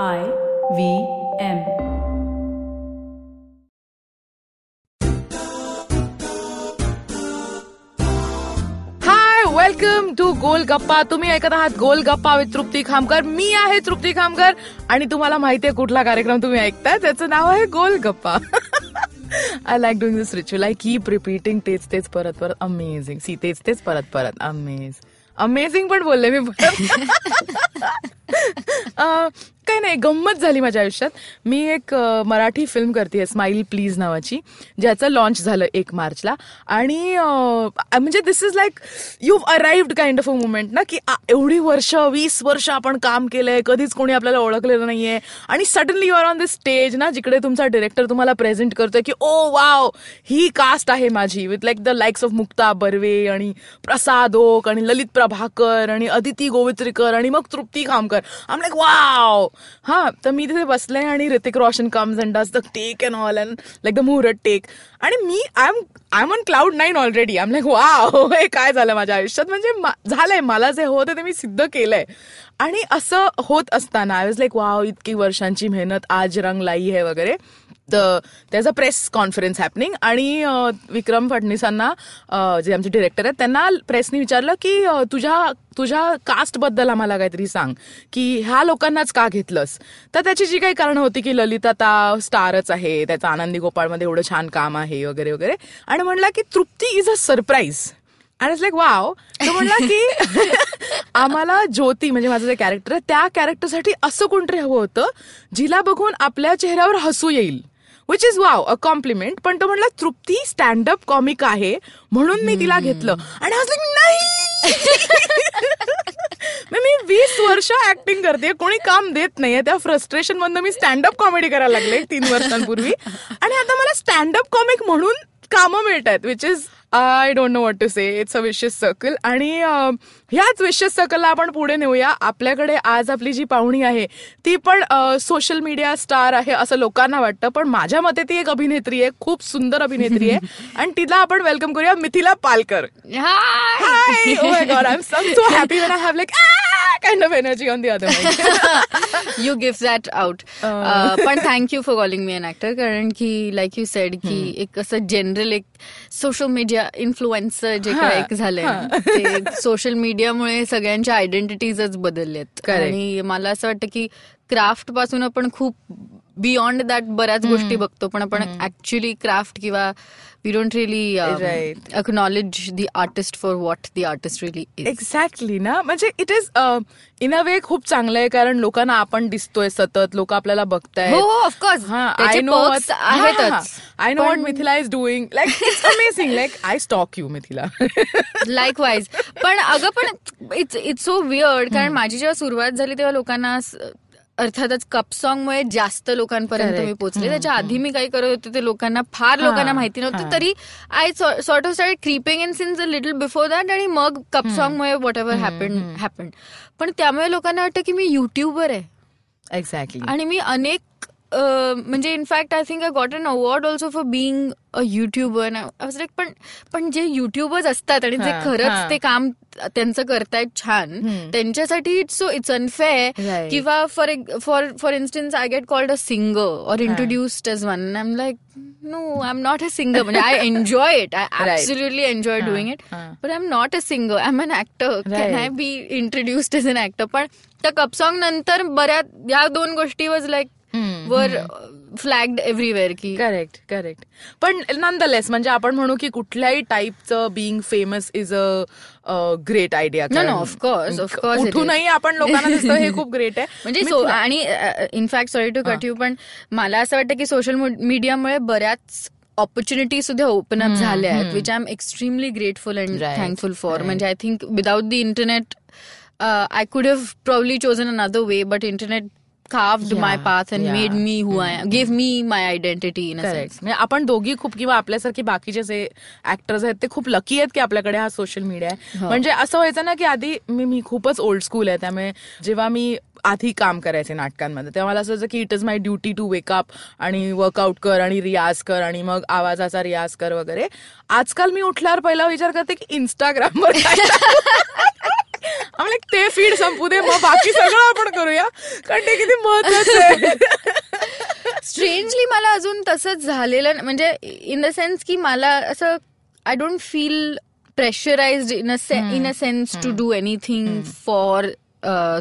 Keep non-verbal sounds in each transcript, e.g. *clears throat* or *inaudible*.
I V M. Hi welcome to Gol Gappa तुम्ही ऐकत आहात गोल गप्पा विथ तृप्ती खामकर. मी आहे तृप्ती खामकर आणि तुम्हाला माहितीये कुठला कार्यक्रम तुम्ही ऐकताय? त्याचं नाव आहे Gol Gappa I like doing this ritual I keep repeating तेच तेच परत परत. अमेझिंग सी तेच तेच परत परत. अमेझ अमेझिंग पण बोलले मी परत. *laughs* Uh, काही नाही गंमत झाली माझ्या आयुष्यात. मी एक मराठी फिल्म करते स्माईल प्लीज नावाची ज्याचं लॉन्च झालं एक मार्चला. आणि म्हणजे this is like you arrived kind of a moment ना की एवढी वर्ष वीस वर्ष आपण काम केलंय कधीच कोणी आपल्याला ओळखलेलं नाहीये. आणि suddenly you are on the stage ना जिकडे तुमचा डिरेक्टर तुम्हाला प्रेझेंट करतोय की oh, ओ वाव ही कास्ट आहे माझी. With like the likes of Mukta Barve आणि प्रसाद ओक आणि ललित प्रभाकर आणि अदिती गोवित्रीकर आणि मग तृप्ती खामकर आम लाईक वाव हा तर मी तिथे बसले आणि Hrithik Roshan comes and does the take and all and like the muhurat take आणि मी I am I am on cloud nine already I am like वा हे काय झालं माझ्या आयुष्यात? म्हणजे झालंय मला जे होतं ते मी सिद्ध केलंय. आणि असं होत असताना आय वॉज लाईक वाव इतकी वर्षांची मेहनत आज रंग लाई आहे वगैरे. त्याचा प्रेस कॉन्फरन्स हॅपनिंग आणि विक्रम फडणवीसांना जे आमचे डिरेक्टर आहेत त्यांना प्रेसने विचारलं की तुझ्या तुझ्या कास्टबद्दल आम्हाला काहीतरी सांग की ह्या लोकांनाच का घेतलंस? तर त्याची जी काही कारणं होती की ललित आता स्टारच आहे त्याचं आनंदी गोपाळमध्ये एवढं छान काम आहे वगैरे वगैरे. आणि म्हणला की तृप्ती इज अ सरप्राईज आणि लाईक वाव तो म्हणला की *laughs* आम्हाला ज्योती म्हणजे माझं जे कॅरेक्टर आहे त्या कॅरेक्टरसाठी असं कोणतरी हवं होतं जिला बघून आपल्या चेहऱ्यावर हसू येईल. Which is wow a compliment पण तो म्हणला तृप्ती स्टँडअप कॉमिक आहे. म्हणून मी तिला घेतलं. आणि आज नाही. *laughs* मी वीस वर्ष ऍक्टिंग करते. कोणी काम देत नाहीये. त्या फ्रस्ट्रेशन मधनं मी स्टँडअप कॉमेडी करायला लागले तीन वर्षांपूर्वी. आणि आता मला स्टँडअप कॉमिक म्हणून कामं मिळत आहेत which is I don't know what to say it's a vicious circle आणि ह्याच विशियस सर्कलला आपण पुढे नेऊया. आपल्याकडे आज आपली जी पाहुणी आहे ती पण सोशल मीडिया स्टार आहे असं लोकांना वाटतं. पण माझ्या मते ती एक अभिनेत्री आहे. खूप सुंदर अभिनेत्री आहे. *laughs* आणि तिला आपण वेलकम करूया Mithila Palkar. Hi. Hi! Oh my god, I'm so, Ah kind of energy on the other *laughs* mic. *laughs* you give that out. Uh, पण thank you for calling me an actor कारण की लाईक यू सेड की एक असं general एक social media influencer जे काय एक झालंय ते सोशल मीडियामुळे सगळ्यांच्या आयडेंटिटीजच बदलल्यात. आणि मला असं वाटतं की क्राफ्टपासून आपण खूप बियॉन्ड दॅट बऱ्याच गोष्टी बघतो पण आपण ऍक्च्युली क्राफ्ट किंवा we don't really Right. Acknowledge the artist for what the artist really is exactly ना म्हणजे it is in a way खूप चांगलं आहे कारण लोकांना आपण दिसतोय सतत लोक आपल्याला बघतायत. हो of course I know I know what Mithila is doing like amazing like I stalk you Mithila like wise पण *laughs* अगं पण इट्स इट्स सो वियर्ड कारण माझी जेव्हा सुरुवात झाली तेव्हा लोकांना अर्थातच कप सॉन्ग मुळे जास्त लोकांपर्यंत. मी पोहोचले त्याच्या आधी मी काही करत होते ते लोकांना फार लोकांना माहिती. नव्हतं. तरी I sort of start creeping in since a little before that आणि मग कप सॉन्ग मुळे वॉट एव्हर हॅपन हॅपन पण त्यामुळे लोकांना वाटतं की मी युट्यूबर आहे. एक्झॅक्टली आणि मी अनेक म्हणजे in fact I think I got an award also for being a YouTuber like पण पण जे युट्यूबर्स असतात आणि जे. खरंच ते काम त्यांचं करतायत छान. त्यांच्यासाठी इट्स सो इट्स अनफेअर. किंवा for for for instance I get called a singer or introduced as one I am like no I am not a singer म्हणजे I enjoy it I. Absolutely enjoy doing it. But I am not a singer I am an actor can. I be introduced as an actor पण त्या cup song नंतर बऱ्याच या दोन गोष्टी was like were flagged everywhere की correct correct पण nonetheless म्हणजे आपण म्हणू की कुठल्याही टाईपचं being famous is a great idea it is. कुठूनही आपण लोकांना दिसतो हे खूप ग्रेट आहे. *laughs* म्हणजे आणि in fact sorry to cut you पण मला असं वाटतं की सोशल मीडियामुळे बऱ्याच ऑपॉर्च्युनिटी सुद्धा ओपन अप झाल्या आहेत which I am extremely grateful and thankful for. म्हणजे I think without the internet I could have probably chosen another way but internet carved my Yeah, path and yeah. made me who I am, gave me my identity in a sense. Correct म्हणजे आपण दोघी खूप किंवा आपल्यासारखे बाकीचे जे actors आहेत ते खूप लकी आहेत की आपल्याकडे हा सोशल मीडिया आहे. हो. म्हणजे असं व्हायचं ना की आधी मी मी खूपच ओल्ड स्कूल आहे. त्यामुळे जेव्हा मी आधी काम करायचे नाटकांमध्ये तेव्हा मला असं होतं की it is my duty to wake up आणि वर्कआउट कर आणि रियाज कर आणि मग आवाजाचा रियाज कर वगैरे. आजकाल मी उठल्यावर पहिला विचार करते की इंस्टाग्रामवर *laughs* काय आम्हाला ते फीड संपू दे मग बाकी सगळं आपण करूया. कारण ते किती महत्वाचं आहे. स्ट्रेंजली मला अजून तसंच झालेलं म्हणजे इन द सेन्स की मला असं I don't feel pressurize in a in a sense to do anything for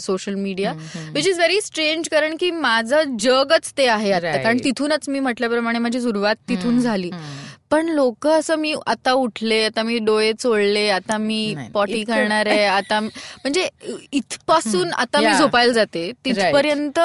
social media which is very strange कारण की माझं जगच ते आहे आता. कारण तिथूनच मी म्हटल्याप्रमाणे माझी सुरुवात तिथून झाली. पण लोक असं मी आता उठले आता मी डोळे चोळले आता मी पॉटी करणार आहे आता म्हणजे इथपासून आता मी. झोपायला जाते. तिथपर्यंत.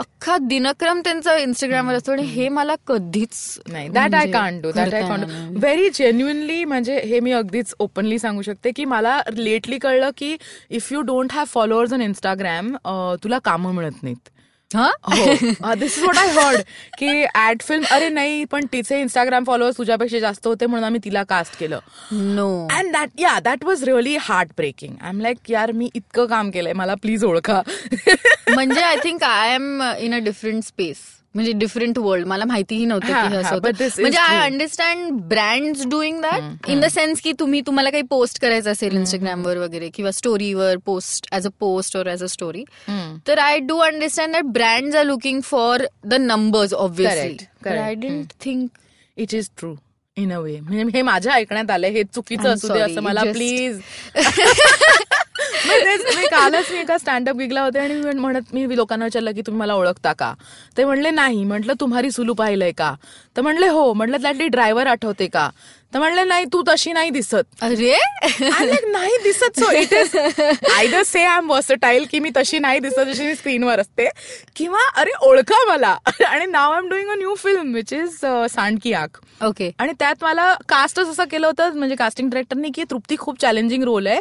अख्खा दिनक्रम त्यांचा इंस्टाग्रामवर असतो आणि हे मला कधीच नाही that I can't do that I can't येणार डू व्हेरी जेन्युनली म्हणजे हे मी अगदीच ओपनली सांगू शकते की मला लेटली कळलं की if you don't have followers on Instagram तुला कामं मिळत नाहीत. This is what I heard की ऍड फिल्म अरे नाही पण तिचे इंस्टाग्राम फॉलोअर्स तुझ्यापेक्षा जास्त होते म्हणून आम्ही तिला कास्ट केलं. No and that yeah that was really heart breaking I am like यार मी इतकं काम केलंय मला प्लीज ओळखा. *laughs* म्हणजे I think I am in a different space म्हणजे डिफरंट वर्ल्ड मला माहितीही नव्हतं की असं म्हणजे I. Understand brands doing that in the sense की तुम्ही तुम्हाला काही पोस्ट करायचं असेल इंस्टाग्रामवर वगैरे किंवा स्टोरीवर post as a post or as a story तर I do understand that brands are looking for the numbers obviously. I don't think it is true in a way म्हणजे हे माझ्या ऐकण्यात आलंय. हे चुकीचं असू दे असं मला प्लीज *laughs* मी कालच मी एका स्टँडअप गिगला होते आणि मी म्हणत मी लोकांना विचारलं की तुम्ही मला ओळखता का? ते म्हणले नाही. म्हटलं तुम्हारी सुलू पाहिलंय का? तर म्हणले हो. म्हटलं त्यातली ड्रायव्हर आठवते का? तर म्हणले नाही तू तशी नाही दिसत. अरे? नाही दिसत so it is either say I am versatile की मी तशी नाही दिसत जशी मी स्क्रीनवर असते. किंवा अरे ओळखा मला. *laughs* आणि नाव I am doing a new film which is सांडकी Aankh okay आणि त्यात मला कास्टच असं केलं होतं म्हणजे कास्टिंग डायरेक्टरने की तृप्ती खूप चॅलेंजिंग रोल आहे.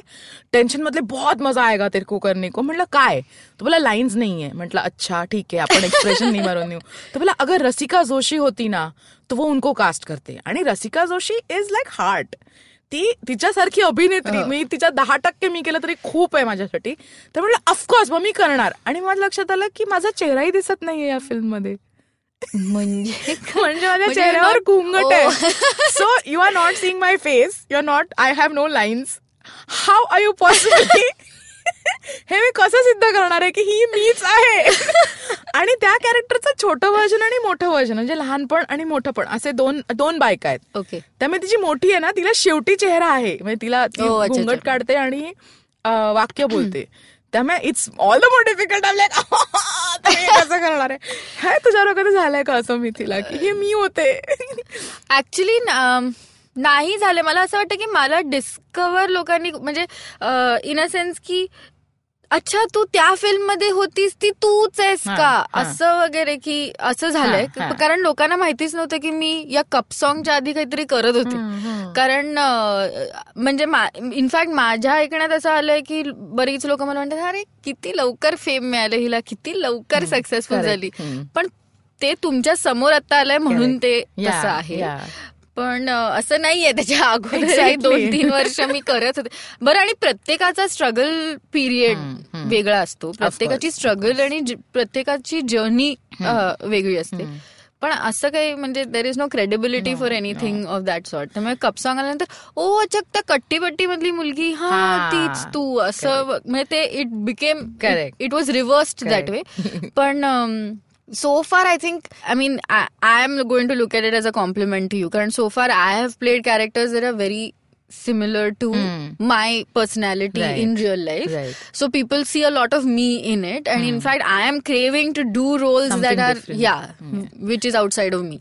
टेन्शन मधले बहुत मजा आएगा तेरे को करने को. म्हटलं काय? तो बोला लाईन्स नाही आहे म्हटलं अच्छा ठीक आहे आपण एक्सप्रेशन नाही मारून देऊ. *laughs* तर बोला अगर रसिका जोशी होती ना तो वो उनको कास्ट करते. आणि Rasika Joshi is like heart ती तिच्यासारखी अभिनेत्री मी तिच्या दहा टक्के मी केलं तरी खूप आहे माझ्यासाठी. तर म्हटलं ऑफकोर्स मग मी करणार. आणि माझ्या लक्षात आलं की माझा चेहराही दिसत नाहीये या फिल्ममध्ये म्हणजे? *laughs* म्हणजे माझ्या म्हणजे चेहऱ्यावर घुंगट आहे. So you are not seeing my face you are not I have no lines how are you possibly हे मी कसं सिद्ध करणार आहे की ही मीच आहे? आणि त्या कॅरेक्टरचं छोटं व्हर्जन आणि मोठं व्हर्जन म्हणजे लहानपण आणि मोठंपण असे दोन दोन बायका आहेत. ओके त्यामुळे तिची मोठी आहे ना तिला शेवटी चेहरा आहे. म्हणजे तिला अच्छा, घुंगट. काढते आणि वाक्य बोलते. त्यामुळे it's all the more difficult कसं करणार आहे? काय तुझ्यावर कधी झालंय का असं मी तिला की हे मी होते? ऍक्च्युली नाही झालं मला असं वाटतं की मला डिस्कवर लोकांनी म्हणजे इन अ सेन्स की अच्छा तू त्या फिल्ममध्ये होतीस ती तूच आहेस का. असं वगैरे की असं झालंय. कारण लोकांना माहितीच नव्हतं की मी या कप सॉंगच्या आधी काहीतरी करत होते कारण म्हणजे इनफॅक्ट माझ्या ऐकण्यात असं आलंय की बरीच लोक मला म्हणतात अरे किती लवकर फेम मिळालं हिला किती लवकर सक्सेसफुल. झाली. पण ते तुमच्यासमोर आता आलंय म्हणून. ते तसं आहे. पण असं नाहीये त्याच्या अगोदर. *laughs* दोन तीन वर्ष मी करत होते. बरं आणि प्रत्येकाचा स्ट्रगल पिरियड वेगळा असतो. प्रत्येकाची स्ट्रगल आणि प्रत्येकाची जर्नी वेगळी असते. पण असं काही म्हणजे there is no credibility for anything of that sort त्यामुळे कप सॉंग आल्यानंतर ओ अच्छा त्या कट्टीपट्टी मधली मुलगी. हा तीच तू. असं म्हणजे ते it became Correct. It was reversed that way पण so far i think i mean i am going to look at it as a compliment to you. And so far i have played characters that are very similar to my personality Right. in real life Right. so people see a lot of me in it and in fact i am craving to do roles Something that are different. yeah which is outside of me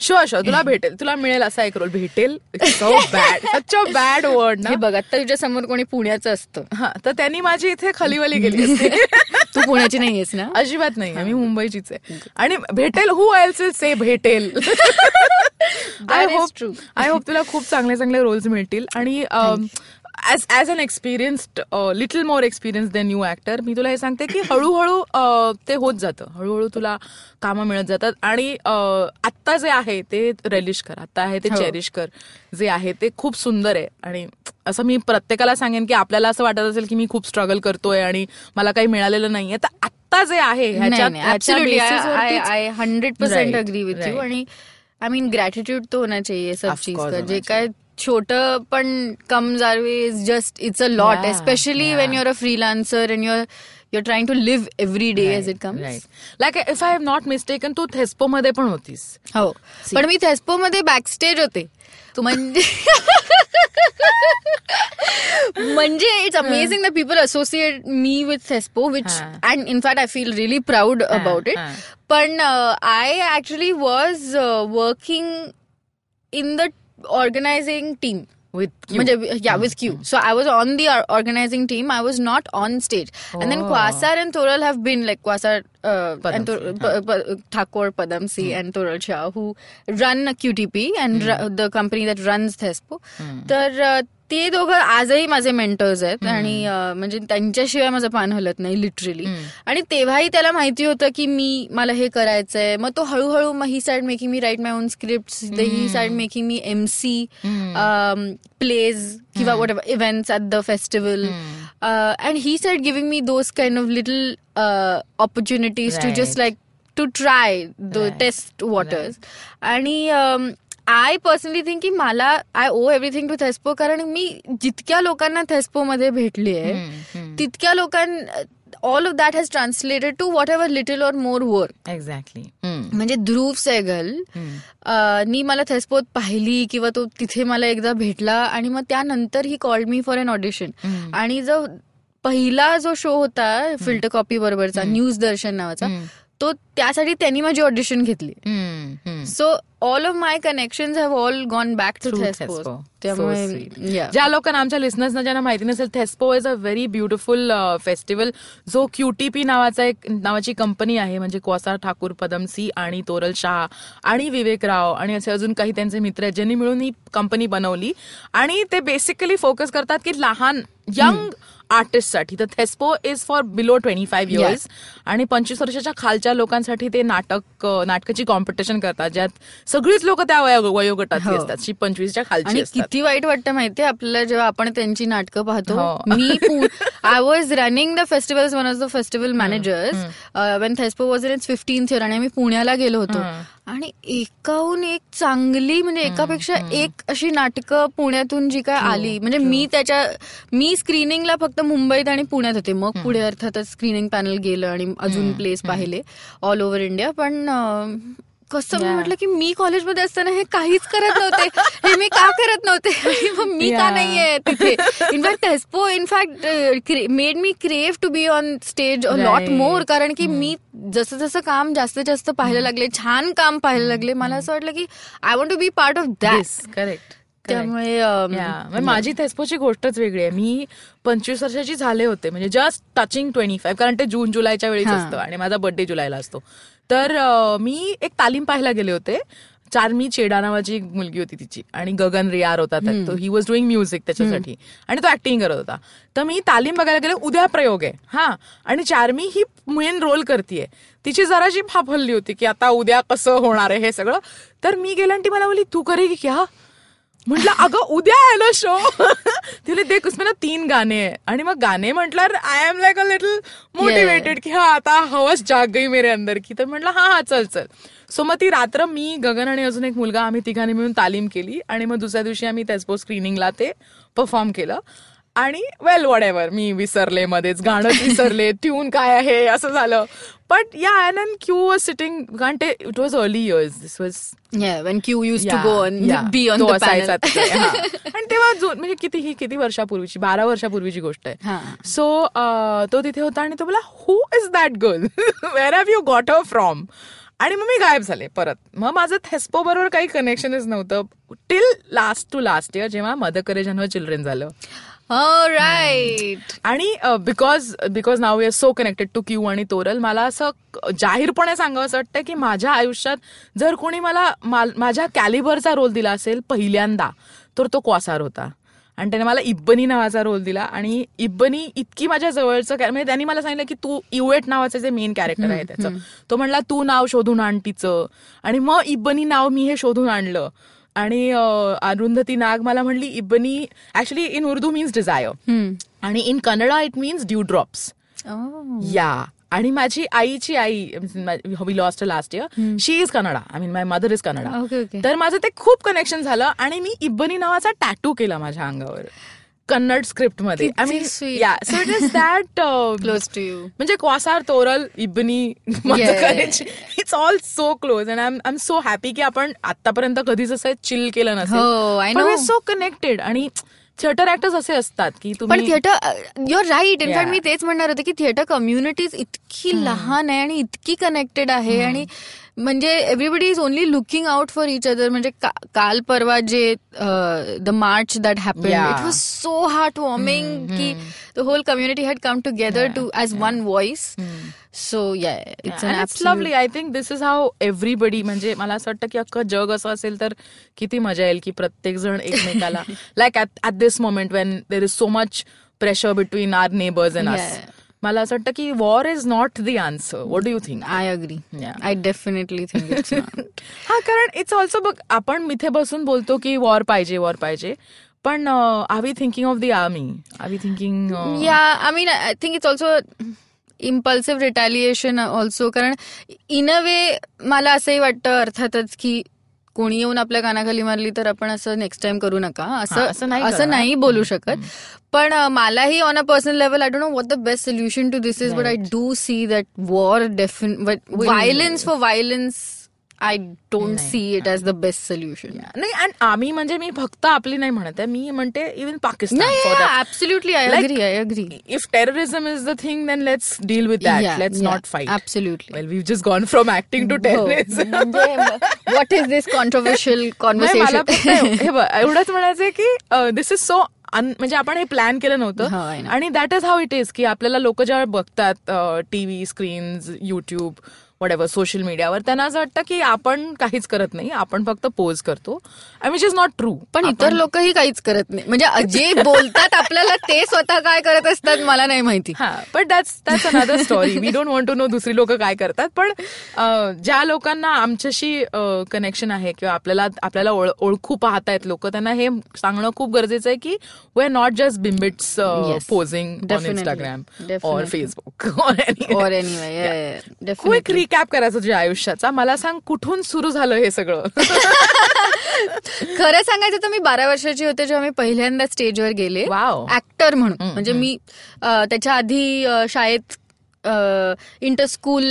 sure sure तुला भेटेल तुला मिळेल असा एक role भेटेल so bad such a bad word हे ना बघ आता तुझ्या समोर कोणी पुण्याचं असतं हा तर त्यांनी माझी इथे खलीवली गेली तू पुण्याची नाहीयेस ना अजिबात नाही मी मुंबईचीच आहे आणि भेटेल हु एल्स से भेटेल आय होप. आय होप तुला खूप चांगले चांगले रोल्स मिळतील. आणि as as an experienced little more experience then new actor मी तुला हे सांगते की हळूहळू ते होत जातं. हळूहळू तुला कामं मिळत जातात. आणि आत्ता जे आहे ते रेलिश कर. आता आहे ते हो. चेरिश कर. जे आहे ते खूप सुंदर आहे. आणि असं मी प्रत्येकाला सांगेन की आपल्याला असं वाटत असेल की मी खूप स्ट्रगल करतोय आणि मला काही मिळालेलं नाहीये. तर आत्ता जे आहे hundred percent agree with you. आणि आई मीन ग्रॅटिट्यूड तो होना चाहिए सब चीज का जे काय छोट पण comes our way is just it's a lot especially. When you're a freelancer and you're you're trying to live every day as it comes like if I have not mistaken तू थेस्पो मध्ये पण होतीस. हो. पण मी थेस्पो मध्ये बॅकस्टेज होते. म्हणजे म्हणजे it's amazing the people associate me with Thespo which हा. And in fact I feel really proud about it हा. पण I actually was working in the organising team म्हणजे या with Q so I was on the organizing team I was not on stage and then. Quasar and Toral have been like Quasar Thakore Padamsee and Toral Shah who run QTP and the company that runs Thespo तर uh, ते दोघं आजही माझे mentors आहेत. आणि uh, म्हणजे त्यांच्याशिवाय माझं पान हलत नाही लिटरली आणि तेव्हाही त्याला माहिती होतं की मी मला हे करायचंय. मग तो हळूहळू मग he side making me write my own script he side making me um plays किंवा whatever events at the festival and he side giving me those kind of little opportunities to just. Like to try the Right. Test waters आणि I personally think की मला I owe everything to Thespo कारण मी जितक्या लोकांना थेस्पो मध्ये भेटली आहे तितक्या लोकां all of that has translated to whatever little or more work exactly म्हणजे ध्रुव सेगल अ, नी मला थेस्पोत पाहिली किंवा तो तिथे मला एकदा भेटला आणि मग त्यानंतर he called me for an audition आणि जो पहिला जो शो होता फिल्टर कॉपी बरोबरचा न्यूज दर्शन नावाचा तो त्यासाठी त्यांनी माझी ऑडिशन घेतली. So all of my connection have all gone back to Thespo त्यामुळे. ज्या लोकांना आमच्या लिस्नर्सना ज्यांना माहिती नसेल Thespo is a very beautiful festival जो क्यूटीपी नावाचा एक नावाची कंपनी आहे म्हणजे क्वासार ठाकूर पदमसी आणि तोरल शाह आणि विवेक राव आणि असे अजून काही त्यांचे मित्र आहेत ज्यांनी मिळून ही कंपनी बनवली. आणि ते बेसिकली फोकस करतात की लहान यंग आर्टिस्टसाठी तर Thespo is for below twenty five years आणि पंचवीस वर्षाच्या खालच्या लोकांसाठी ते नाटक नाटकाची कॉम्पिटिशन करतात ज्यात सगळीच लोक त्या वयो- वयोगटातली हो. असतात. जी पंचवीसच्या खालची किती वाईट वाटतं माहितीये आपल्याला जेव्हा आपण त्यांची नाटकं पाहतो हो. मी I was running the festival one of the festival managers when Thespo was in its fifteenth year आणि आम्ही पुण्याला गेलो होतो. आणि एकाहून एक चांगली म्हणजे एकापेक्षा एक अशी नाटकं पुण्यातून जी काय आली. म्हणजे मी त्याच्या मी स्क्रीनिंगला फक्त मुंबईत आणि पुण्यात होते. मग पुढे अर्थातच स्क्रीनिंग पॅनल गेलं आणि अजून प्लेस पाहिले ऑल ओव्हर इंडिया पण कसं मी. म्हटलं की मी कॉलेजमध्ये असताना हे काहीच करत नव्हते. हे मी का करत नव्हते? *laughs* मग मी का. नाहीये तिथे? In fact Thespo in fact made me crave to be on stage lot. More कारण की मी जसं जसं काम जास्तीत जास्त पाहायला लागले छान काम पाहायला लागले मला असं वाटलं की I want to be part of that correct त्यामुळे म्हणजे माझी थेस्पोची गोष्टच वेगळी आहे. मी पंचवीस वर्षाची झाले होते. म्हणजे जस्ट टचिंग ट्वेंटी फाईव्ह कारण ते जून जुलैच्या वेळीच. असतं आणि माझा बर्थडे जुलैला असतो. तर मी एक तालीम पाहायला गेले होते. चारमी चेडा नावाची एक मुलगी होती तिची आणि गगन रियार होता त्यात. तो ही वॉज डुईंग म्युझिक त्याच्यासाठी. आणि तो ऍक्टिंग करत होता. तर मी तालीम बघायला गेले उद्या प्रयोग आहे. हा. आणि चारमी ही मेन रोल करतीये. तिची जराशी फाफलली होती की आता उद्या कसं होणार आहे हे सगळं. तर मी गेले आणि ती मला बोलली तू करेगी क्या? म्हटलं अगं उद्या आहे ना शो तिला देख उसमें ना तीन गाणे आणि मग गाणे म्हटल्यावर I am like a little motivated की हा आता हवस जाग गई मेरे अंदर की. तर म्हटलं हा हा चल चल. सो मग ती रात्र मी गगन आणि अजून एक मुलगा आम्ही तिघांनी मिळून तालीम केली. आणि मग दुसऱ्या दिवशी आम्ही त्याचपो स्क्रीनिंगला ते परफॉर्म केलं. आणि वेल वॉट एव्हर मी विसरले मध्येच गाणं विसरले *laughs* ट्यून काय आहे असं झालं. But yeah and and Q was sitting कारण ते it was early years this was Yeah, go on yeah. be on तो the असायचा. *laughs* आणि तेव्हा म्हणजे किती ही किती वर्षापूर्वीची बारा वर्षापूर्वीची गोष्ट. आहे. सो तो तिथे होता आणि तो बोला who is that girl where have you got a from आणि मग मी गायब झाले परत. मग माझं थेस्पो बरोबर काही कनेक्शनच नव्हतं. Till last to last year जेव्हा मदर करेज अँड चिल्ड्रन झालं. Oh, right. आणि because because now we are so connected to Q आणि तोरल मला असं जाहीरपणे सांगावं असं वाटतं की माझ्या आयुष्यात जर कोणी मला माझ्या कॅलिबरचा रोल दिला असेल पहिल्यांदा तर तो क्वासार होता. आणि त्याने मला इब्बनी नावाचा रोल दिला आणि इब्बनी इतकी माझ्या जवळचं म्हणजे त्यांनी मला सांगितलं की तू इवेट नावाचं जे मेन कॅरेक्टर आहे त्याचं. तो म्हणला तू नाव शोधून आण तिचं. आणि मग इब्बनी नाव मी हे शोधून आणलं. आणि अरुंधती नाग मला म्हणली Ibbani actually in Urdu means desire. आणि in Kannada it means dew drops. Yeah आणि माझी आईची आई we lost last year she is Kannada I mean my mother is Kannada okay okay तर माझं ते खूप कनेक्शन झालं आणि मी इब्बनी नावाचा टॅटू केला माझ्या अंगावर. Kannada स्क्रिप्टमध्ये I mean. Yeah so it is that close to you म्हणजे Quasar Toral *laughs* Yeah. It's all so close and I am so happy की आपण आतापर्यंत कधीच असं चिल केलं हो. नसेल सो कनेक्टेड आणि थिएटर ऍक्टर्स असे असतात की पण तुम्ही theatre your right in fact. मी तेच म्हणणार होते की थिएटर कम्युनिटीज इतकी लहान आहे आणि इतकी कनेक्टेड आहे आणि म्हणजे everybody is only looking out for each other म्हणजे काल परवा जे the march that happen. It was so heart warming की the whole community had come together to as one voice so yeah it's lovely I think this is how everybody म्हणजे मला असं वाटतं की अख्खं जग असं असेल तर किती मजा येईल की प्रत्येक जण एकमेकाला. Like at this moment when there is so much pressure between our neighbours and us. मला असं वाटतं की war is not the answer what do you think I agree Yeah. I definitely think it's हा कारण it's also बघ आपण इथे बसून बोलतो की वॉर पाहिजे वॉर पाहिजे. पण are we thinking of the army are we thinking Yeah, I mean, I think it's also impulsive retaliation also. कारण इन अ वे मला असंही वाटतं अर्थातच की कोणी येऊन आपल्या कानाखाली मारली तर आपण असं नेक्स्ट टाइम करू नका. असं असं नाही बोलू शकत. पण मलाही on a personal level I don't know what the best solution to this is but I do see that war define violence for violence I don't see it as the best solution नाही आणि आम्ही म्हणजे मी फक्त आपली नाही म्हणत आहे. मी म्हणते even Pakistan terrorism is the thing, then let's deal with that. let's not fight. Absolutely Well, we've just gone from acting to terrorism. What is this controversial conversation हे एवढंच म्हणायचंय की दिस इज सो म्हणजे आपण हे प्लॅन केलं हो, नव्हतं know. आणि that is how it is की आपल्याला लोक जेव्हा बघतात टीव्ही स्क्रीन्स युट्यूब वडेवर सोशल मीडियावर त्यांना असं वाटतं की आपण काहीच करत नाही आपण फक्त पोज करतो विच इज नॉट ट्रू पण इतर लोकही काहीच करत नाही. म्हणजे जे *laughs* बोलतात आपल्याला ते स्वतः काय करत असतात मला नाही माहिती. हा but that's that's another story we don't want to know दुसरी लोक काय करतात पण ज्या लोकांना आमच्याशी कनेक्शन आहे किंवा आपल्याला आपल्याला ओळ- ओळखू पाहतायत लोक त्यांना हे सांगणं खूप गरजेचं आहे की we are not just बिम्बिट्स. Posing on. Instagram. और फेसबुक और एनिवे क्विक रिकॅप करायचं तुझ्या आयुष्याचा? मला सांग कुठून सुरू झालं हे सगळं? *laughs* खरं सांगायचं तर मी बारा वर्षाची होते जेव्हा मी पहिल्यांदा स्टेजवर गेले. ऍक्टर म्हणून. म्हणजे मी त्याच्या आधी शाळेत इंटर स्कूल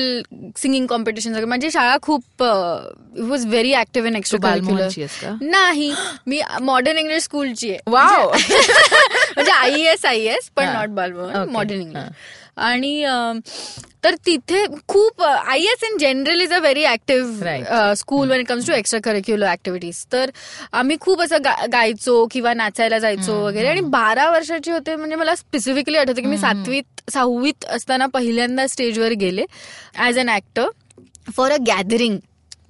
सिंगिंग कॉम्पिटिशन वगैरे माझी शाळा खूप was very active in extra? नाही. मी मॉडर्न इंग्लिश स्कूलची आहे. वाव. *laughs* म्हणजे आय एस आय एस पण. Not Balbhavan Okay. Modern English आणि तर तिथे खूप I S in general is a very active. School when it comes to extra curricular activities तर आम्ही खूप असं गा- गायचो किंवा नाचायला जायचो वगैरे. आणि बारा वर्षाची होते म्हणजे मला स्पेसिफिकली आठवतं की मी सातवीत सहावीत असताना पहिल्यांदा स्टेजवर गेले as an actor for a gathering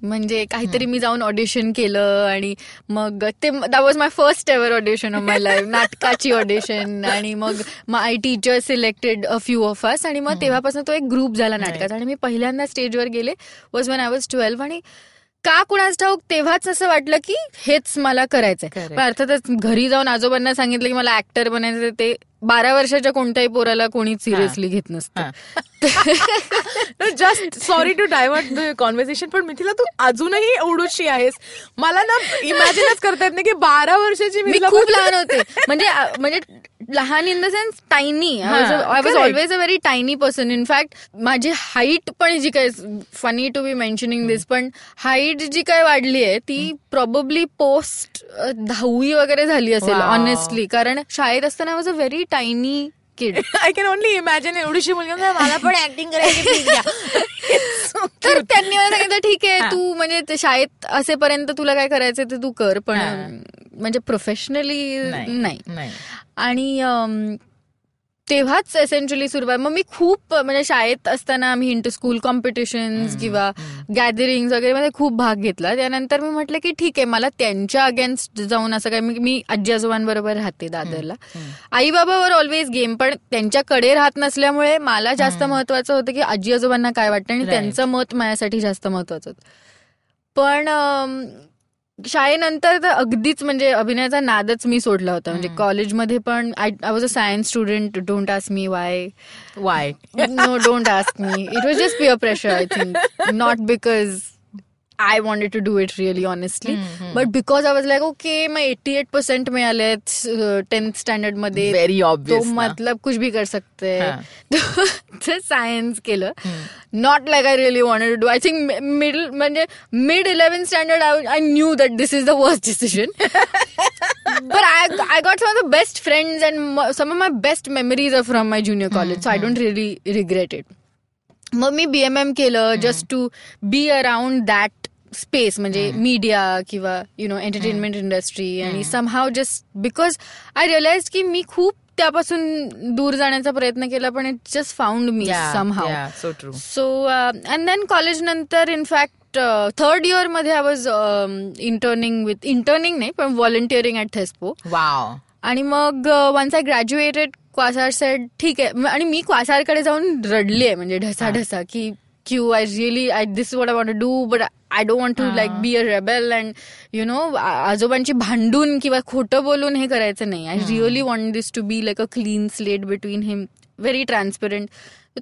म्हणजे काहीतरी मी जाऊन ऑडिशन केलं आणि मग ते that was my first ever audition of my life नाटकाची ऑडिशन आणि मग my teacher selected a few of us आणि मग तेव्हापासून तो एक ग्रुप झाला नाटकाचा आणि मी पहिल्यांदा स्टेजवर गेले was when I was twelve आणि का कुणाच ठाऊक तेव्हाच असं वाटलं की हेच मला करायचंय. अर्थातच घरी जाऊन आजोबांना सांगितलं की मला ऍक्टर बनायचं ते बारा वर्षाच्या कोणत्याही पोराला कोणी सिरियसली घेत नसतं. Just sorry to divert the conversation पण मिथिला तू अजूनही एवढूशी आहेस. मला ना इमॅजिनच करता येत नाही की बारा वर्षाची मी खूप लहान होते. म्हणजे म्हणजे लहान in the sense tiny I was. Always a very tiny person in fact माझी हाईट पण जी काय funny to be mentioning this पण हाईट जी काय वाढली आहे ती प्रॉबली पोस्ट दहावी वगैरे झाली असेल. ऑनेस्टली कारण शाळेत असताना was a very tiny kid I can only imagine एवढीशी मुलगी मला पण ऍक्टिंग करायची *laughs* *laughs* तर. त्यांनी मला सांगितलं ठीक आहे. तू म्हणजे शाळेत असेपर्यंत तुला काय करायचं ते तू कर पण. म्हणजे प्रोफेशनली नाही. आणि तेव्हाच एसेन्शियली सुरुवात. मग मी खूप म्हणजे शाळेत असताना आम्ही इंटर स्कूल कॉम्पिटिशन किंवा गॅदरिंग वगैरे मध्ये खूप भाग घेतला. त्यानंतर मी म्हटलं की ठीक आहे मला त्यांच्या अगेन्स्ट जाऊन असं काय मी आजी आजोबांबरोबर राहते दादरला. आई बाबावर ऑलवेज गेम पण त्यांच्याकडे राहत नसल्यामुळे मला जास्त महत्वाचं होतं की आजी आजोबांना काय वाटतं आणि. त्यांचं मत माझ्यासाठी जास्त महत्वाचं होतं. पण शाळेनंतर तर अगदीच म्हणजे अभिनयाचा नादच मी सोडला होता म्हणजे कॉलेजमध्ये पण I I was a science student don't ask me why why no, don't ask me. It was just peer pressure, I think. *laughs* Not because I wanted to do it really honestly. But because I was like, okay, my 88% मिळाले tenth स्टँडर्डमध्ये obvious ना. मतलब कुछ भी कर सकते हा. हैं science केलं not like I really wanted to do I think middle म्हणजे mid eleven standard I knew that this is the worst decision but I I got some of the best friends and mo- some of my best memories are from my junior college, so I don't really regret it. मग मी B M M केलं just to be around that space म्हणजे media किंवा you know entertainment industry आणि somehow just because I realise की मी खूप त्यापासून दूर जाण्याचा प्रयत्न केला पण it just found me somehow so true so and then college नंतर इनफॅक्ट थर्ड इयरमध्ये I was interning with interning नाही पण व्हॉलंटिअरिंग ॲट थेस्पो वाव आणि मग once I graduated Quasar said ठीक आहे. आणि मी क्वासारकडे जाऊन रडली आहे म्हणजे ढसा ढसा की Q I really I this what I want do but I don't want to like be a rebel and you know आजोबांची भांडून किंवा खोटं बोलून हे करायचं नाही. I really want this to be like a clean slate between him very transparent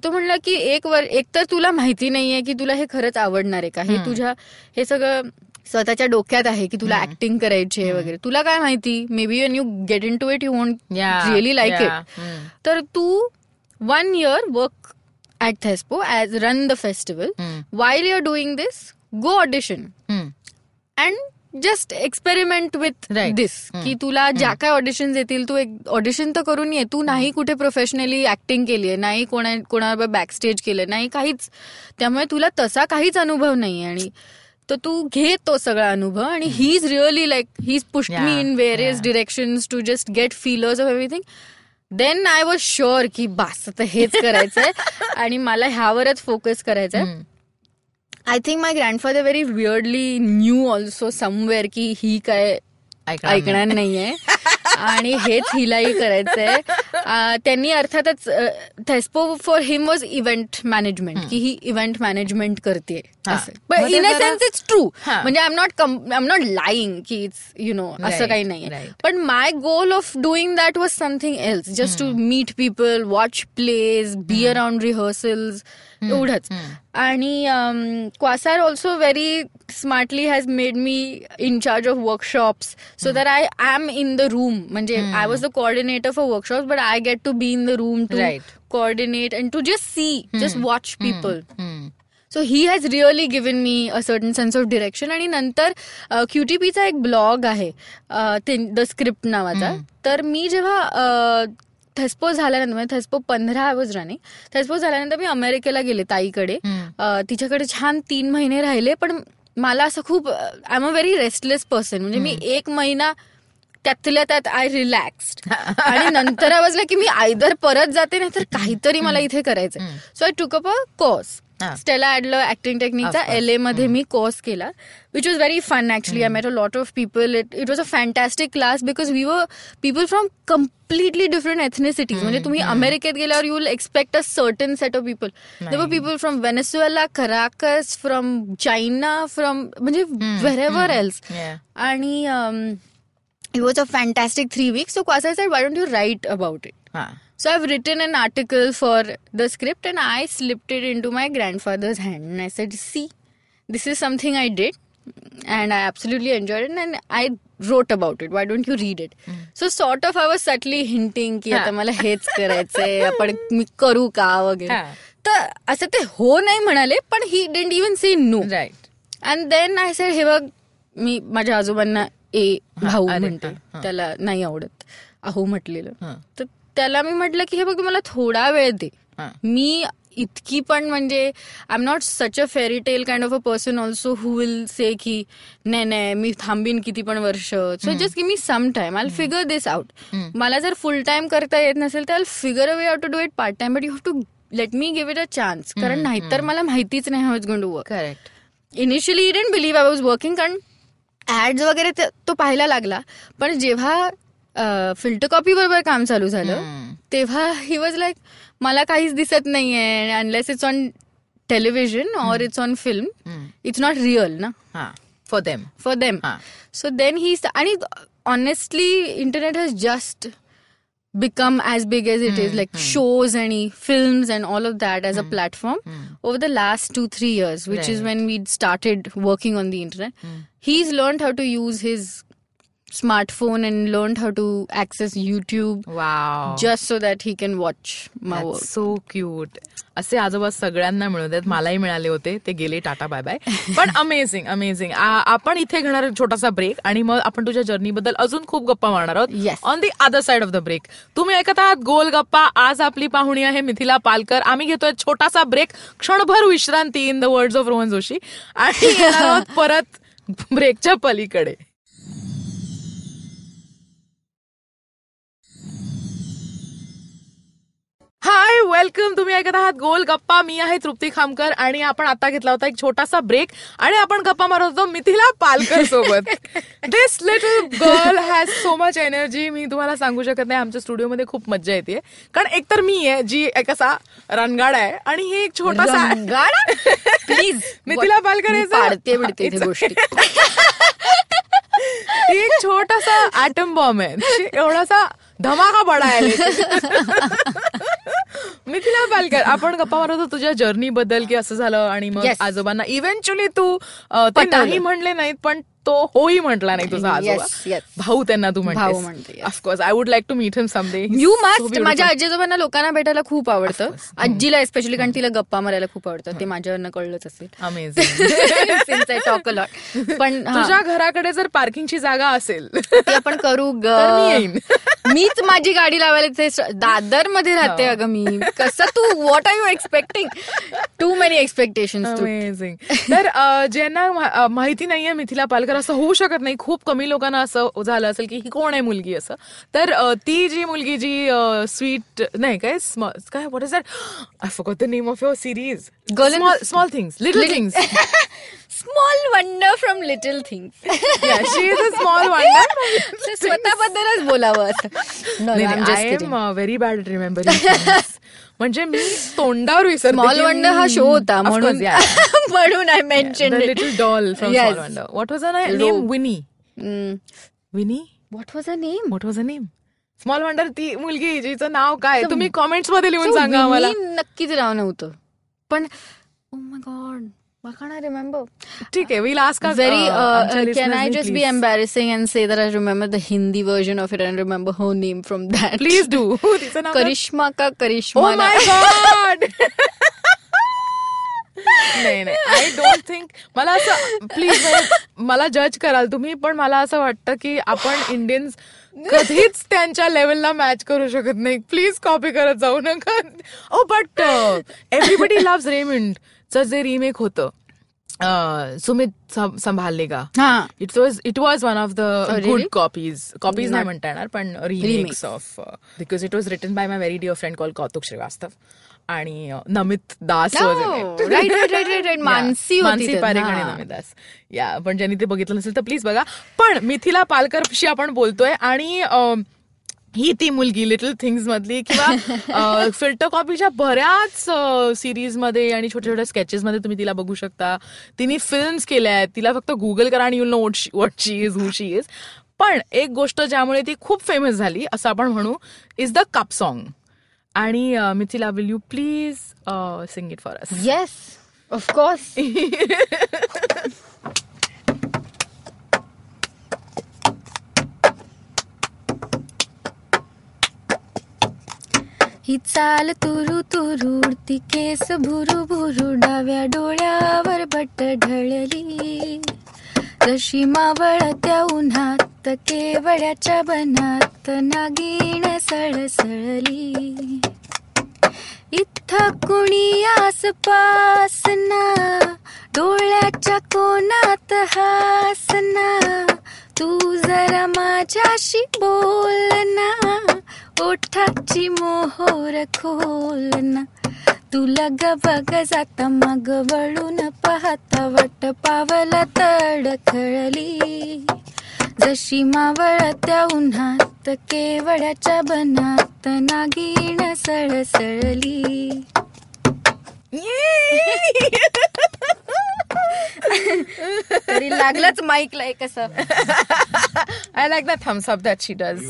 तो म्हणला की एक वर एक तर तुला माहिती नाहीये की तुला हे खरंच आवडणार आहे का? हे तुझ्या हे सगळं स्वतःच्या डोक्यात आहे की तुला ऍक्टिंग करायची आहे वगैरे. तुला काय माहिती? Maybe you get into it you want really like it तर तू one year work at Thespo as run the festival while you are doing this go audition and just experiment with. This की तुला ज्या काय audition येतील तू एक audition तर करून ये. तू नाही कुठे प्रोफेशनली ऍक्टिंग केली आहे नाही कोणा कोणावर बॅक स्टेज केलं नाही काहीच. त्यामुळे तुला तसा काहीच अनुभव नाही आणि तर तू घे तो सगळा अनुभव. आणि he is really like he is pushed me in various yeah. Directions to just get feelers of everything then I was sure की बास आता हेच करायचंय. *laughs* आणि मला ह्यावरच फोकस करायचा आहे I think my grandfather very weirdly knew also somewhere की ही काय ऐकणार नाहीये. *laughs* आणि हेच हिलाही करायचंय. त्यांनी अर्थातच Thespo for him was event management की ही. इव्हेंट मॅनेजमेंट करते in a sense it's true. म्हणजे I am not I am not lying की इट्स यु नो असं काही right. पण my goal of doing that was something else just to meet people watch plays be around rehearsals एवढंच. आणि Quasar also very smartly has made me in charge of workshops so that I am in the room म्हणजे I was the coordinator for workshops but I get to be in the room to coordinate and to just see, just watch people. So he has really given me a certain sense of direction आणि नंतर क्यूटीपीचा एक blog आहे the script नावाचा. तर मी जेव्हा थेस्पो झाल्यानंतर म्हणजे थेस्पो पंधरा वॉज रनिंग थेस्पो झाल्यानंतर मी अमेरिकेला गेले ताईकडे. तिच्याकडे छान तीन महिने राहिले पण मला असं खूप I am a very restless person म्हणजे मी एक महिना त्यातल्या त्यात आय रिलॅक्स्ड *laughs* आणि नंतर आवाजला की मी आयदर परत जाते नाही तर काहीतरी मला इथे करायचं so I took up a course. Stella Adler acting टेक्निकचा. एल ए मध्ये मी कोर्स केला which was very fun actually I met a lot of people it it was a fantastic class because we were people from completely different ethnicities म्हणजे तुम्ही अमेरिकेत गेल्यावर you will expect a certain set of people there were people from Venezuela Caracas from China from म्हणजे wherever else आणि it was a fantastic three weeks. So Kwasa said, why don't you write about it? So I've written an article for the script and I slipped it into my grandfather's hand. And I said, see, this is something I did and I absolutely enjoyed it and I wrote about it. Why don't you read it? So sort of I was subtly hinting की आता मला हेच करायचंय आपण मी करू का वगैरे हा. तर असं ते हो नाही म्हणाले पण he didn't even say no right and then I said हे बघ मी माझ्या आजोबांना ए भाऊ अरे, म्हणते हा, हा. त्याला नाही आवडत अहो म्हटलेलं हा. तर त्याला मी म्हटलं की हे बघ मला थोडा वेळ दे. मी इतकी पण म्हणजे I am not such a fairy tale kind of a person also who will say की नाही नाही मी थांबीन किती पण वर्ष. सो जस्ट की मी some time I figure this out मला जर फुल टाइम करता येत नसेल तर I figure a way out to do it part time but you have to let me give it a chance कारण नाहीतर मला माहितीच नाही how is going to work correct initially didn't believe I was working कारण ads वगैरे तो पाहायला लागला. पण जेव्हा फिल्टर कॉपी बरोबर काम चालू झालं तेव्हा ही वॉज लाईक मला काहीच दिसत नाहीये unless it's on television or it's on film it's not real ना हा for them for them. Ah. So then he's and honestly, internet has just become as big as it is, like shows and e- films and all of that as a platform over the last two three years, which is Right. when we started working on the internet. He's learned how to use his smartphone and learned how to access YouTube wow just so that he can watch my work. So cute असे आजोबा सगळ्यांना मिळत आहेत. मलाही मिळाले होते. ते गेले. टाटा बाय बाय पण अमेझिंग अमेझिंग आपण इथे घेणार छोटासा ब्रेक आणि मग आपण तुझ्या जर्नी बद्दल अजून खूप गप्पा मारणार आहोत. On the other side of the break तुम्ही ऐकत आहात गोल गप्पा. आज आपली पाहुणी आहे मिथिला पालकर. आम्ही घेतोय छोटासा ब्रेक क्षणभर विश्रांती in the words of Rohan Joshi. आणि परत ब्रेकच्या पलीकडे. हाय वेलकम तुम्ही ऐकत आहात गोल गप्पा. मी आहे तृप्ती खामकर आणि आपण आता घेतला होता एक छोटासा ब्रेक आणि आपण गप्पा मारत होतो मिथिला पालकर सोबत. This little girl has so much energy मी तुम्हाला सांगू शकत नाही आमच्या स्टुडिओमध्ये खूप मजा येते. कारण एकतर मी आहे जी एक असा रणगाड आहे आणि हे एक छोटासा Please. *laughs* मिथिला पालकर *laughs* गोष्टी. ती *laughs* एक छोटासा ऍटम बॉम्ब आहे. एवढासा धमाका बडा आहे मिथिला पालकर आपण गप्पा मारत होतो तुझ्या जर्नी बद्दल की असं झालं आणि मग. आजोबांना इव्हेंच्युअली तू ते. नाही म्हणले नाहीत पण तो होही म्हटला नाही तुझा *laughs* आजोबा. भाऊ त्यांना तू म्हणते. Of course I would like to meet him someday you must माझ्या आजीजोबांना लोकांना भेटायला खूप आवडतं. आजीला एस्पेशली कारण तिला गप्पा मारायला खूप आवडतं ते माझ्यावरनं कळलंच असेल. Amazing *laughs* Since I talk a lot. पण तुझ्या घराकडे जर पार्किंगची जागा असेल ते आपण करू *laughs* ग. मीच माझी गाडी लावायला ते दादरमध्ये राहते हो. अगं मी. कसं तू what are you expecting too many expectation amazing तर ज्यांना माहिती नाहीये मिथिला पालकर असं होऊ शकत नाही. खूप कमी लोकांना असं झालं असेल की ही कोण आहे मुलगी असं. तर ती जी मुलगी जी स्वीट नाही काय काय what is that I for the name of your series in- small things little things small wonder from little things she is a small wonder स्वतःबद्दलच बोलावं असं. व्हेरी बॅड रिमेंबर म्हणजे मी तोंडावर विसरते. स्मॉल वंडर हा शो होता म्हणून. *laughs* म्हणून I mention little doll from. Small wonder what was a name. Winnie Winnie what was a name what was a name small wonder ती मुलगी जिचं नाव काय? तुम्ही कॉमेंट्समध्ये लिहून सांगा आम्हाला. नक्कीच नाव नव्हतं पण ओ my god Why can't I remember? ठीक आहे will ask Very. Uh, can I just be embarrassing and say that I remember the Hindi version of it and remember her name from that? Please do तिचं नाव करिश्मा का ओ करिश्मा माय God नाही नाही I don't think मला असं please मला जज कराल तुम्ही पण मला असं वाटतं की आपण इंडियन्स कधीच त्यांच्या लेवलला मॅच करू शकत नाही. प्लीज कॉपी करत जाऊ नका. ओ बट एव्हरीबडी लव्स रेमिंड चं जे रिमेक होतं सुमित सं- संभालेगा हा it was it was one of the? Good copies copies नाही म्हणता येणार पण remakes of because it was written by my very dear friend call Kautuk Shrivastava आणि नमित दास. मानसी मानसी. पारेख आणि. नमित दास या पण ज्यांनी ते बघितलं नसेल तर प्लीज बघा पण मिथिला पालकरशी आपण बोलतोय आणि अं, ही ती मुलगी लिटल थिंग्स मधली किंवा *laughs* फिल्टर कॉपीच्या बऱ्याच सिरीजमध्ये आणि छोट्या छोट्या स्केचेस मध्ये तुम्ही तिला बघू शकता. तिने फिल्म्स केल्या आहेत. तिला फक्त गुगल करा आणि you know what she is who she is पण एक गोष्ट ज्यामुळे ती खूप फेमस झाली असं आपण म्हणू इज द कप सॉन्ग आणि Mithila will you please sing it for us Yes, of *laughs* ही चाल तुरु तुरु उडती केस भुरु भुरु डाव्या डोळ्यावर बट ढळली. जशी मावळत्या उन्हात केवड्याच्या बनात नागिण सळसळली. इथं कुणी आसपास ना डोळ्याच्या कोणात हासना तू जरा माझ्याशी बोल ना. ओठाची मोहोर खोल ना तुला ग बघ जाता मग वळून पाहता वट पावला तडखळली. जशी मावळत्या उन्हात केवड्याच्या बनात नागिण सळसळली. तरी लागलंच माईकला एक असं I like the thumbs up that she does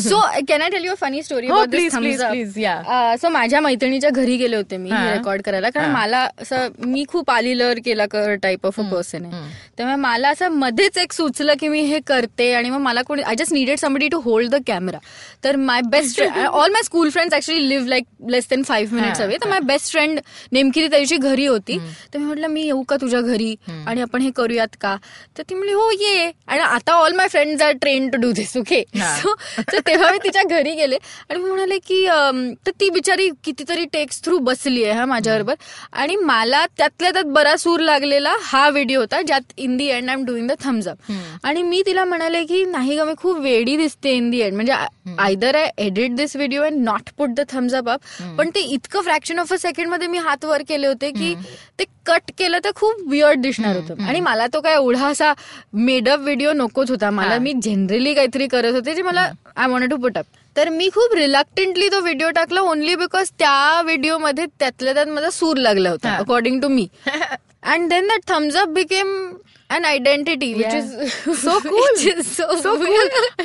so can I tell you funny story हो, please, please, please, yeah. So माझ्या मैत्रिणीच्या घरी गेले होते मी. रेकॉर्ड करायला. कारण. मला असं मी खूप आली लहर केला कर टाईप ऑफ अ पर्सन आहे. त्यामुळे मला असं मध्येच एक सुचलं की मी हे करते आणि मग मला कोणी I just needed somebody to hold the camera तर my best all my school friends actually live like less than five minutes हा, अवे तर माय बेस्ट फ्रेंड नेमकी ती त्याची घरी होती. तर मी म्हटलं मी येऊ का तुझ्या घरी? आणि आपण हे करूयात का? तर ती म्हणली हो ये. आणि आता all my friends are train to do this okay. So *laughs* तर तेव्हा मी तिच्या घरी गेले आणि मी म्हणाले की तर ती बिचारी कितीतरी टेक्स थ्रू बसली आहे हा माझ्याबरोबर. आणि मला त्यातल्या त्यात बराच सूर लागलेला हा व्हिडिओ होता ज्यात in the end I am doing the thumbs up आणि मी तिला म्हणाले की नाही ग मी खूप वेडी दिसते इन दी एंड म्हणजे either I edit this video and not put the thumbs up up पण ते इतकं फ्रॅक्शन ऑफ अ सेकंडमध्ये मी हात वर केले होते की ते कट केलं तर खूप विअर्ड दिसणार होतं. आणि मला तो काय एवढा असा मेडअप व्हिडिओ नकोच होता. मला. मी जनरली काहीतरी करत होते जे मला I want to put up तर मी खूप रिलक्टंटली तो व्हिडिओ टाकला ओनली बिकॉज त्या व्हिडिओमध्ये त्यातल्या त्यात माझा सूर लागला होता. According to me and then that thumbs up became an identity which is So cool. So so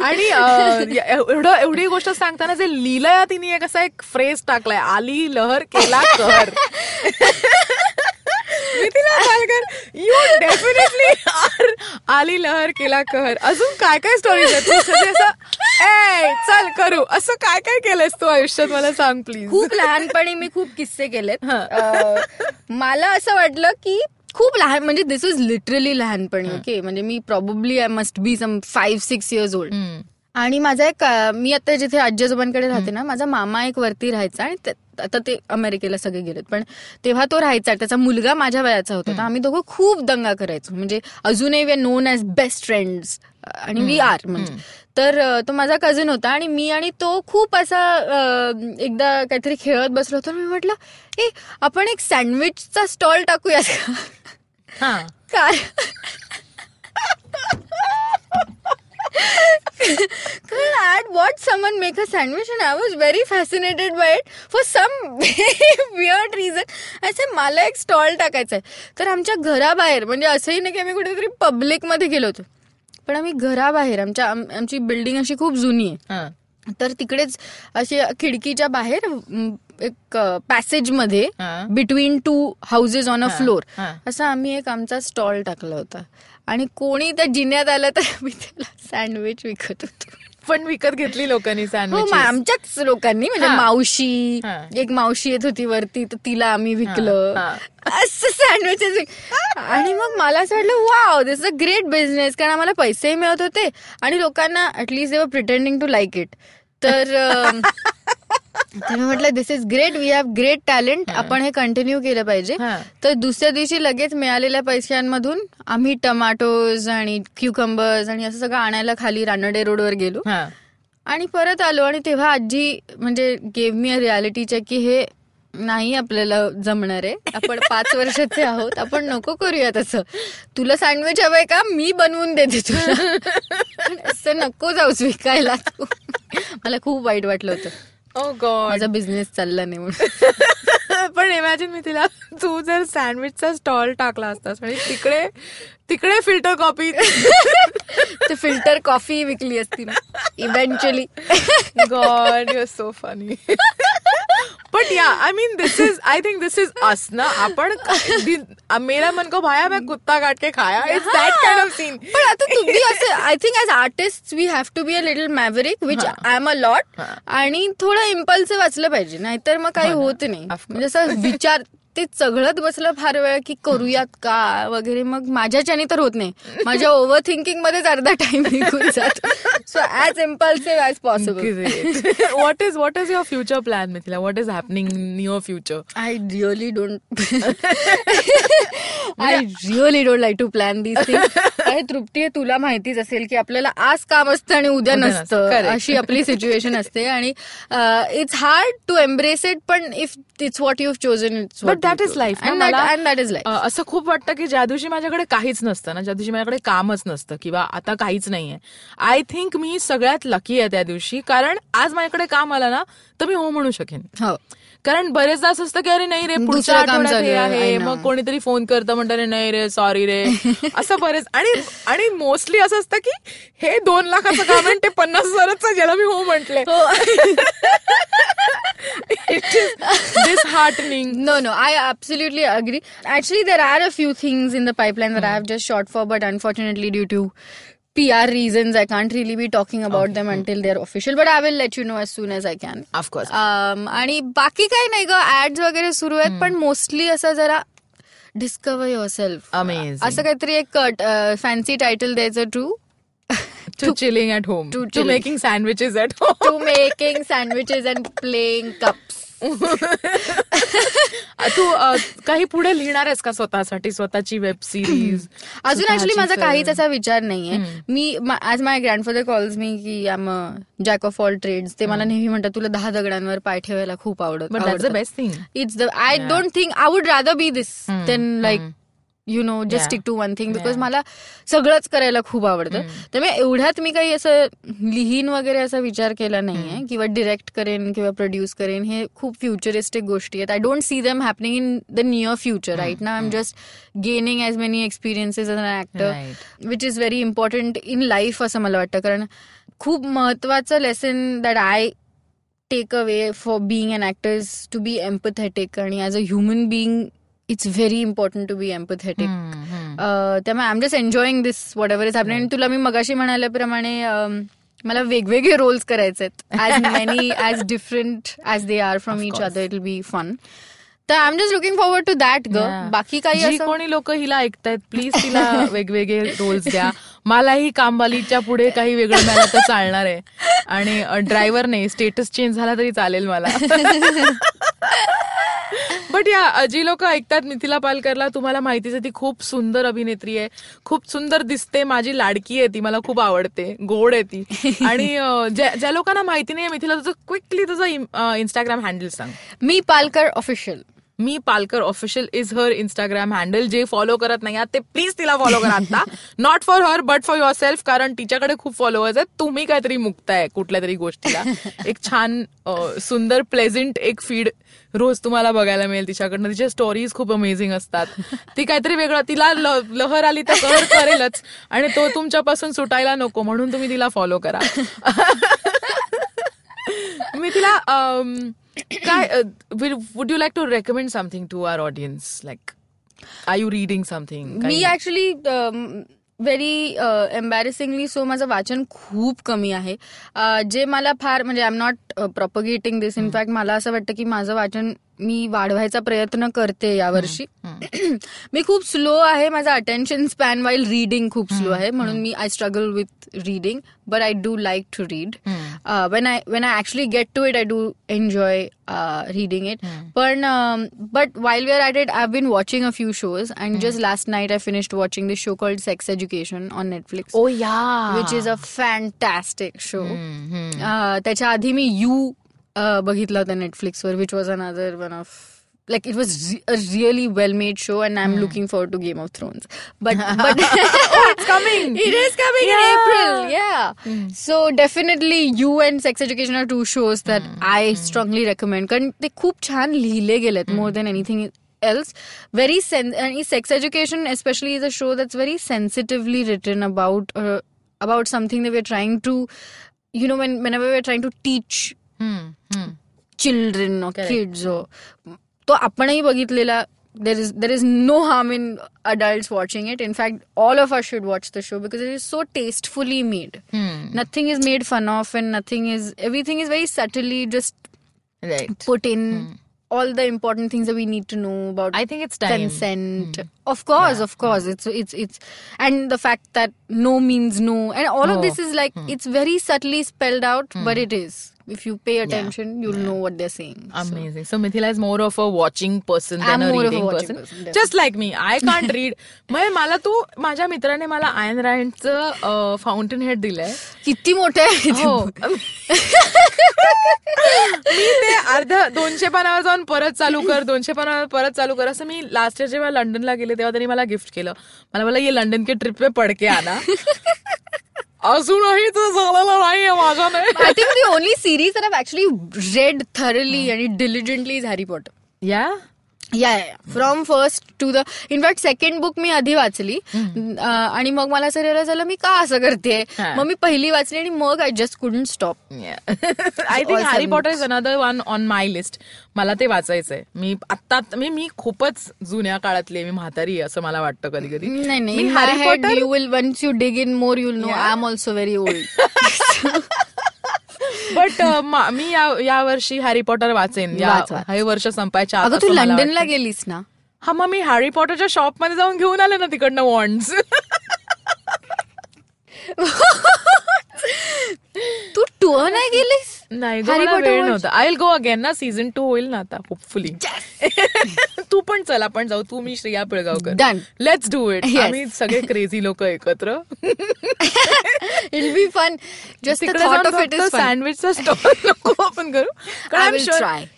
आणि *laughs* एवढं एवढी गोष्ट सांगताना जे लिहिलंय तिने एक असा एक फ्रेज टाकलाय आली लहर केला कर *laughs* मी तिला काय कर? यू डेफिनेटली आर आली लहर केला कहर. अजून काय काय स्टोरीज आहेत? असं ए चल करू. असं काय काय केलंयस तू आयुष्यात? मला सांग प्लीज खूप लहानपणी मी खूप किस्से केलेत. मला असं वाटलं की खूप लहान म्हणजे दिस इज लिटरली लहानपणी ओके म्हणजे मी probably I must be some five six years old आणि माझा एक मी आता जिथे आजी आजोबांकडे राहते ना माझा मामा एक वरती राहायचा आणि आता ते अमेरिकेला सगळे गेलेत. पण तेव्हा तो राहायचा त्याचा मुलगा माझ्या वयाचा होता. तर आम्ही दोघं खूप दंगा करायचो. म्हणजे अजूनही we are known as best friends आणि वी आर म्हणजे. तर तो माझा कझन होता आणि मी आणि तो खूप असा एकदा काहीतरी खेळत बसलो होतो मी म्हटलं ए आपण एक सँडविचचा स्टॉल टाकूयात का? हा. *laughs* *laughs* काय Because at what someone make a sandwich and I was very fascinated by it for some *laughs* weird reason. असे मला एक स्टॉल टाकायचा आहे तर आमच्या घराबाहेर म्हणजे असंही नाही की आम्ही कुठेतरी पब्लिकमध्ये गेलो होतो. पण आम्ही घराबाहेर आमच्या आम- आमची बिल्डिंग अशी खूप जुनी आहे. तर तिकडेच अशी खिडकीच्या बाहेर एक पॅसेजमध्ये हा. Between two houses on a floor. असा आम्ही एक आमचा स्टॉल टाकला होता. आणि कोणी त्या जिन्यात आलं तर मी त्याला सँडविच विकत होतो. पण विकत घेतली लोकांनी हो सँडविच मा- आमच्याच लोकांनी म्हणजे हा. मावशी हा. एक मावशी येत होती वरती तर तिला आम्ही विकलं. हा, असं सँडविचेस आणि मग मला असं वाटलं wow this a great business कारण आम्हाला पैसेही मिळत होते आणि लोकांना at least they were pretending to like it तर मी म्हटलं this is great we have great talent आपण हे कंटिन्यू केलं पाहिजे. तर दुसऱ्या दिवशी लगेच मिळालेल्या पैशांमधून आम्ही टमाटोज आणि क्युकंबर्स आणि असं सगळं आणायला खाली रानडे रोडवर गेलो. आणि परत आलो आणि तेव्हा आजी म्हणजे gave me a reality check की हे नाही आपल्याला जमणार आहे. आपण *laughs* पाच वर्षाचे आहोत आपण नको करूया तसं तुला सँडविच हवंय का? मी बनवून देते तुला. *laughs* असं नको जाऊस विकायला मला खूप वाईट वाटलं होतं. ओ गॉड माझा बिझनेस चालला नाही म्हणून. *laughs* पण इमॅजिन मी तिला तू जर सँडविचचा स्टॉल टाकला असतास आणि तिकडे तिकडे फिल्टर कॉपी ते फिल्टर कॉफी विकली असती ना. Eventually god your so funny but yeah I mean this is I think this is us ना? आपण मेरा मन को भाया मैं कुत्ता काट के खाया. It's that kind of scene पण आता तुम्ही असं I think as artist we have to be a little maverick which I am a lot. आणि थोडं इम्पल्सिव्ह वाचलं पाहिजे नाहीतर मग काही हो. होत नाही. म्हणजे असं विचार ते चघळत बसलं फार वेळ की करूयात का वगैरे. मग माझ्याच्याने तर होत नाही. माझ्या ओव्हर थिंकिंग मध्येच अर्धा टाइम निघून जातो. So as impulsive as possible what is what is your future plan Mithila? What is happening in your future I really don't I really don't like to plan this अरे तृप्ती तुला माहितीच असेल की आपल्याला आज काम असतं आणि उद्या नसतं. अशी आपली सिच्युएशन असते. आणि it's hard to embrace it पण if it's what you've chosen it's that is life that is life असं खूप वाटतं की ज्या दिवशी माझ्याकडे काहीच नसतं ना ज्या दिवशी माझ्याकडे कामच नसतं किंवा आता काहीच नाहीये आय थिंक मी सगळ्यात लकी आहे त्या दिवशी. कारण आज माझ्याकडे काम आलं ना तर मी हो म्हणू शकेन. हो. कारण बरेचदा असं असतं की अरे नाही रे पुढच्या आठवड्यात हे आहे. मग कोणीतरी फोन करतं म्हणतं "अरे नाही रे सॉरी रे. *laughs* असं बरेच आणि आणि मोस्टली असं असतं की हे दोन लाखाचं काम आहे ते पन्नास हजाराचं ज्याला मी हो म्हटले this heartening no, I absolutely agree. Actually, there are a few things in the pipeline that I have just shot for, but unfortunately, due to PR reasons, I can't really be talking about them until they're official. But I will let you know as soon as I can. Of course Um, आणि बाकी काही नाही ग ads वगैरे सुरू आहेत पण mostly असं जरा डिस्कवर युअर सेल्फ Amazing. असं काहीतरी एक फॅन्सी टायटल द्यायचं to *laughs* to chilling at home to to chilling. Making sandwiches at home to making sandwiches and playing cups *laughs* तू काही पुढे लिहिणार आहेस का स्वतःसाठी? स्वतःची वेब सिरीज *clears throat* अजून ऍक्च्युली माझा काहीच असा विचार नाहीये. मी आज माय ग्रँडफादर कॉल्स मी की आम जॅक ऑफ ऑल ट्रेड्स ते मला नेहमी म्हणतात तुला दहा दगडांवर पाय ठेवायला खूप आवडत but that's the best thing it's the I don't think I would rather be this than like you know just. Stick to one thing because. मला सगळंच करायला खूप आवडतं. त्यामुळे एवढ्यात मी काही असं लिहीन वगैरे असा विचार केला नाहीये किंवा डिरेक्ट करेन किंवा प्रोड्यूस करेन हे खूप फ्युचरिस्टिक गोष्टी आहेत. I don't see them happening in the near future right ना I am just gaining as many experiences as an actor. Which is very important in life असं मला वाटतं. कारण खूप महत्वाचं lesson that I take away for being an actors to be empathetic आणि as a human being it's very important to be empathetic त्यामुळे I am just enjoying this whatever is happening तुला मी मगाशी म्हणाल्याप्रमाणे अम, मला वेगवेगळे रोल्स करायचे आहेत as many as different as they are from each other it will be fun तर I am just looking forward to that ग. बाकी काही कोणी लोक हिला ऐकतायत प्लीज तिला *laughs* वेगवेगळे रोल्स द्या. मलाही कामवालीच्या पुढे काही वेगळं *laughs* मिळालं तर चालणार आहे. आणि ड्रायव्हर नाही. स्टेटस चेंज झाला तरी चालेल मला. *laughs* बट या जी लोक ऐकतात मिथिला पालकरला तुम्हाला माहितीच आहे ती खूप सुंदर अभिनेत्री आहे. खूप सुंदर दिसते माझी लाडकी आहे ती मला खूप आवडते गोड आहे ती. *laughs* आणि ज्या लोकांना माहिती नाही मिथिला तुझं क्विकली तुझं इंस्टाग्राम हँडल सांग. Mi Palkar official Mi Palkar official is her Instagram handle जे फॉलो करत नाही आहात ते प्लीज तिला फॉलो करा आता. Not for her but for yourself कारण तिच्याकडे खूप फॉलोअर्स आहेत. तुम्ही काहीतरी मुक्ताय कुठल्या तरी गोष्टीला. *laughs* एक छान सुंदर प्लेझेंट एक फीड रोज तुम्हाला बघायला मिळेल तिच्याकडनं. तिच्या स्टोरीज खूप अमेझिंग असतात. ती काहीतरी वेगळं तिला लहर आली तर कहर करेलच. आणि तो तुमच्यापासून सुटायला नको म्हणून तुम्ही तिला फॉलो करा. *laughs* मी तिला काय would you like to recommend something to our audience like are you reading something me actually very embarrassingly so माझं वाचन खूप कमी आहे. अ, जे मला फार म्हणजे I am not propagating this in fact मला असं वाटतं की माझं वाचन मी वाढवायचा प्रयत्न करते यावर्षी. *clears throat* मी खूप स्लो आहे माझा अटेन्शन स्पॅन वाईल रीडिंग खूप स्लो आहे. म्हणून मी I struggle with reading but I do like to read when I when I actually get to it I do enjoy reading it पण but while we are at it I been watching a few shows and just last night I finished watching this show called sex education on Netflix oh yeah which is a fantastic show त्याच्या आधी मी You बघितला होता नेटफ्लिक्सवर which was another one of like it was a really well made show and I am looking for to Game of Thrones but but coming. It is coming in Yeah. April. Yeah. So definitely you and Sex Education are two shows that I strongly recommend. कारण ते खूप छान लिहिले गेलेत more than anything else. Very sen- आणि Sex Education especially is a show that's very sensitively written about uh, about something that we're trying to you know when whenever we're trying to teach children or kids or तो आपणही बघितलेला there is there is no harm in adults watching it in fact all of us should watch the show because it is so tastefully made nothing is made fun of and nothing is everything is very subtly just right put in all the important things that we need to know about I think it's time. consent of course of course it's it's it's and the fact that no means no and all Oh. of this is like it's very subtly spelled out but it is If you pay attention you'll know what they're saying So- Amazing. So Mithila is more of a watching person than I'm a more of a reading watching person. person. Just like me. I can't read. म्हणजे मला तू माझ्या मित्राने मला ion रँडचं fountain head दिलंय किती मोठे आहे हो. मी ते अर्धा दोनशे पानावर जाऊन परत चालू कर दोनशे पानावर परत चालू कर असं मी लास्ट इयर जेव्हा लंडनला गेले तेव्हा त्यांनी मला गिफ्ट केलं मला बोला ये लंडन के ट्रिप पे पड के आना अजूनही तर झालेलं नाहीये माझ्याने. I think the only series actually read thoroughly आणि diligently is Harry Potter yeah yeah from first to the in fact second book मी आधी वाचली. आणि मग मला असं रिअलाइज झालं मी का असं करते. मग मी पहिली वाचली आणि मग I just couldn't stop I think Harry Potter is another one on my list मला ते वाचायचंय. मी आत्ता मी मी खूपच जुन्या काळातली मी म्हातारी असं मला वाटतं कधी कधी नाही. नाही Harry Potter you will once you dig in more you'll know I am also very old but मी या वर्षी हॅरी पॉटर वाचेन या वाच, वाच. हे वर्ष संपायच्या अगं तू लंडनला. गेलीस ना हा मग मी हॅरी पॉटरच्या शॉपमध्ये जाऊन घेऊन आले ना तिकडनं वॉन्ड्स *laughs* तू टूर नाही गेलीस नाही वेळ नव्हता. आय विल गो अगेन ना सीझन टू होईल ना आता होपफुली *laughs* तू पण चल आपण जाऊ. तू मी Shreya Pilgaonkar. Done. Let's do it. आम्ही सगळे क्रेझी लोक एकत्र. इट बी फन जस्ट सँडविचचा स्टॉल नको आपण करू. कारण.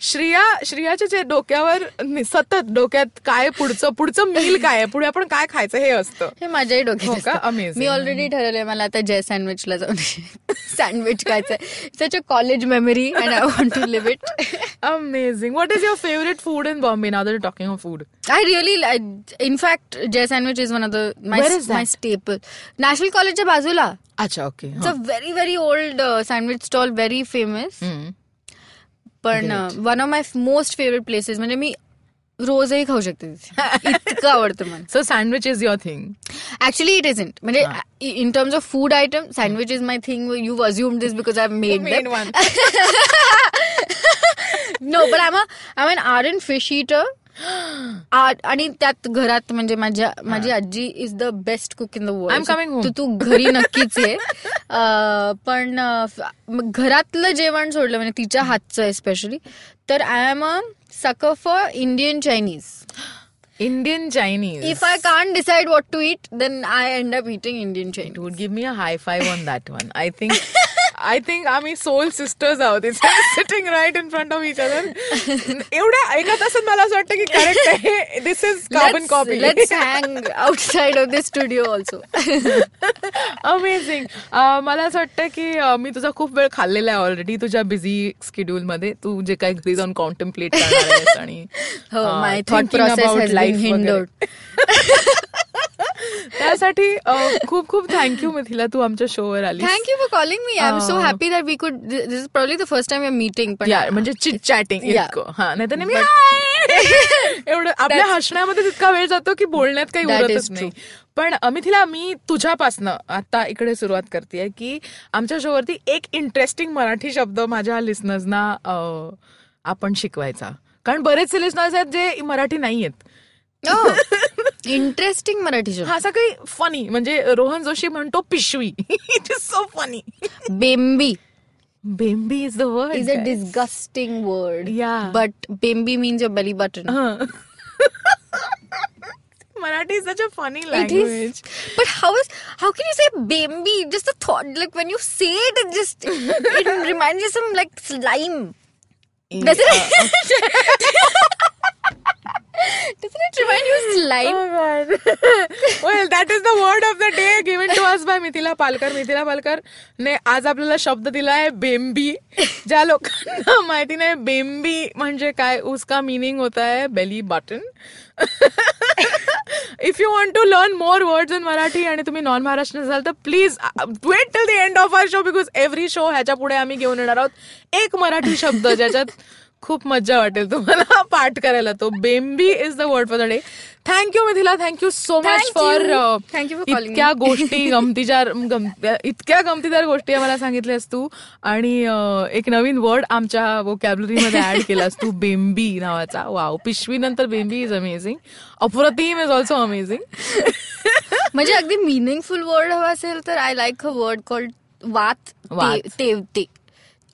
श्रिया श्रियाच्या जे डोक्यावर सतत डोक्यात काय पुढचं पुढचं मील काय पुढे आपण काय खायचं हे असतं. हे माझ्याही हो डोक्यात का? असतं. Amazing. मी ऑलरेडी ठरवलंय मला आता जय सँडविचला जाऊन *laughs* सँडविच खायचंय. Such a college memory and I want to live it amazing what is your favourite food in Bombay now there talking of food I really in fact Jai sandwich is one of the Where is that? My staple national कॉलेजच्या बाजूला अच्छा okay it's a very very old sandwich stall very famous पण one of my most favourite places म्हणजे मी रोजही खाऊ शकते. *laughs* इतकं आवडतं मला. So sandwich is your thing actually it isn't म्हणजे in terms of food item sandwich is my thing you assume this because I made main one no but I I an are an fish eater आणि त्यात घरात म्हणजे माझ्या माझी आजी is the best cook in the I'm coming home. World तू घरी नक्कीच आहे अं, *laughs* पण अं, म- घरातलं जेवण सोडलं म्हणजे तिच्या हातचं स्पेशली तर I am a sucker for Indian Chinese Indian Chinese if I can't decide what to eat then I end up eating Indian It Chinese would give me a high five on that one. I think *laughs* I think आम्ही soul sisters आहोत. Sitting right in front of each other एवढ्या ऐका तासात मला असं वाटतं की correct आहे. This is carbon copy let's hang outside of this studio also amazing मला असं वाटतं की अं, मी तुझा खूप वेळ खाल्लेला आहे ऑलरेडी तुझ्या बिझी स्केड्यूल मध्ये. तू जे काही घरी जाऊन कॉन्टेम्प्लेट करणार आणि माय थॉट प्रोसेस about *laughs* त्यासाठी खूप खूप थँक्यू मिथिला तू आमच्या शोवर आली thank you for calling me I am so happy that we could this is probably the first time our meeting पण म्हणजे चिट चॅटिंग हा नाही तर! *laughs* एवढं आपल्या हसण्यामध्ये तितका वेळ जातो की बोलण्यात काही उरतच नाही. पण अमिथिला मी तुझ्यापासनं आता इकडे सुरुवात करते की आमच्या शोवरती एक इंटरेस्टिंग मराठी शब्द माझ्या लिस्नर्सना आपण शिकवायचा. कारण बरेचसे लिस्नर्स आहेत जे मराठी नाही आहेत *laughs* इंटरेस्टिंग मराठी शब्द हा असा काही फनी म्हणजे रोहन जोशी म्हणतो पिशवी it is so funny बेम्बी बेम्बी is the word is a disgusting word Yeah. But बेम्बी means your belly button Marathi is such a funny It language is. But how is how can you say bambi? Just the thought, like when you say it, it just it reminds you some like slime. *laughs* *laughs* Doesn't it? Doesn't it remind you of slime? Oh God. *laughs* well, that is the word of the day given to us by Mithila Palkar Mithila Palkar ने आज आपल्याला शब्द दिलाय बेंबी ज्या लोकांना *laughs* माहिती नाही बेंबी म्हणजे काय उसका मीनिंग होता है belly button if you want to learn more words in Marathi आणि तुम्ही नॉन महाराष्ट्र असाल तर please wait till the end of our show because every show ह्याच्या पुढे आम्ही घेऊन येणार आहोत एक मराठी शब्द ज्याच्यात खूप मज्जा वाटेल तुम्हाला *laughs* पाठ करायला. तो बेम्बी is the word for the day thank you Mithila. Thank you so much for calling इतक्या. गोष्टी *laughs* गमतीदार गम- इतक्या गमतीदार गोष्टी आम्हाला सांगितल्यास तू. आणि एक नवीन वर्ड आमच्या वोकॅबलरी मध्ये ऍड केलास तू *laughs* बेम्बी नावाचा. वाव पिशवी नंतर बेम्बी इज अमेझिंग अप्रतिम इज ऑल्सो अमेझिंग म्हणजे अगदी मिनिंगफुल वर्ड हवा असेल तर I like a word called वात tevte.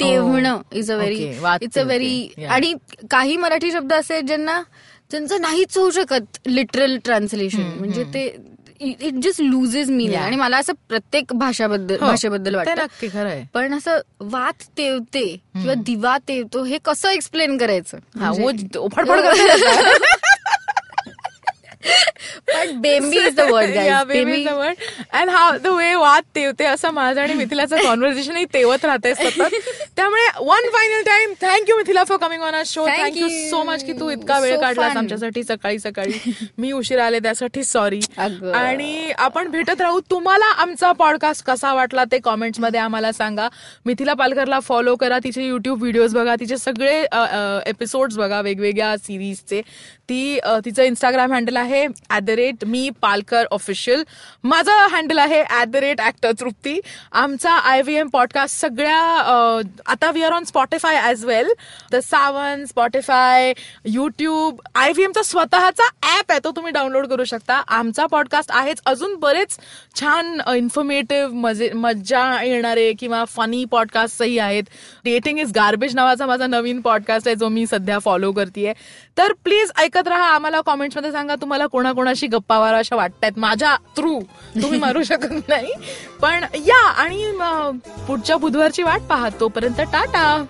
तेवणं is a very it's a. Very. आणि काही मराठी शब्द असे आहेत ज्यांना ज्यांचं नाहीच होऊ शकत लिटरल ट्रान्सलेशन म्हणजे ते इट जस्ट लुजेस Yeah. आणि मला असं प्रत्येक भाषाबद्दल हो. भाषेबद्दल वाटतं पण असं वात तेवते किंवा दिवा तेवतो हे कसं एक्सप्लेन करायचं फडफड *laughs* पण बेंबी is the word Yeah, baby is the *laughs* word. And how the way वाद तेवते असं माझं आणि मिथिलाचं कॉन्व्हर्सेशन तेवत राहते सतत. *laughs* त्यामुळे one final time thank you Mithila for coming on a show Thank thank you you. So much की तू इतका वेळ काढलास. आमच्यासाठी सकाळी सकाळी. मी उशीर आले त्यासाठी सॉरी. आणि आपण भेटत राहू. तुम्हाला आमचा पॉडकास्ट कसा वाटला ते कॉमेंट्समध्ये आम्हाला सांगा. मिथिला पालकरला फॉलो करा. तिचे युट्यूब व्हिडिओज बघा. तिचे सगळे एपिसोड्स बघा. वेगवेगळ्या सिरीजचे ती तिचं इंस्टाग्राम हँडल आहे at the rate mi Palkar official माझं हँडल आहे at the rate actor Trupti आमचा आय व्ही एम पॉडकास्ट सगळ्या आता we are on Spotify as well the Saavn Spotify YouTube I V एमचा स्वतःचा ऍप आहे तो तुम्ही डाउनलोड करू शकता. आमचा पॉडकास्ट आहेच. अजून बरेच छान इन्फॉर्मेटिव्ह मजे मज्जा येणारे किंवा फनी पॉडकास्टही आहेत. डेटिंग इज गार्बेज नावाचा माझा नवीन पॉडकास्ट आहे जो मी सध्या फॉलो करते तर प्लीज ऐकत राहा आम्हाला कॉमेंट्समध्ये सांगा तुम्हाला कोणाशी गप्पा माराव्याशा वाटतायत माझ्या थ्रू तुम्ही मारू शकत नाही. पण या आणि पुढच्या बुधवारची वाट पाहा तोपर्यंत टाटा.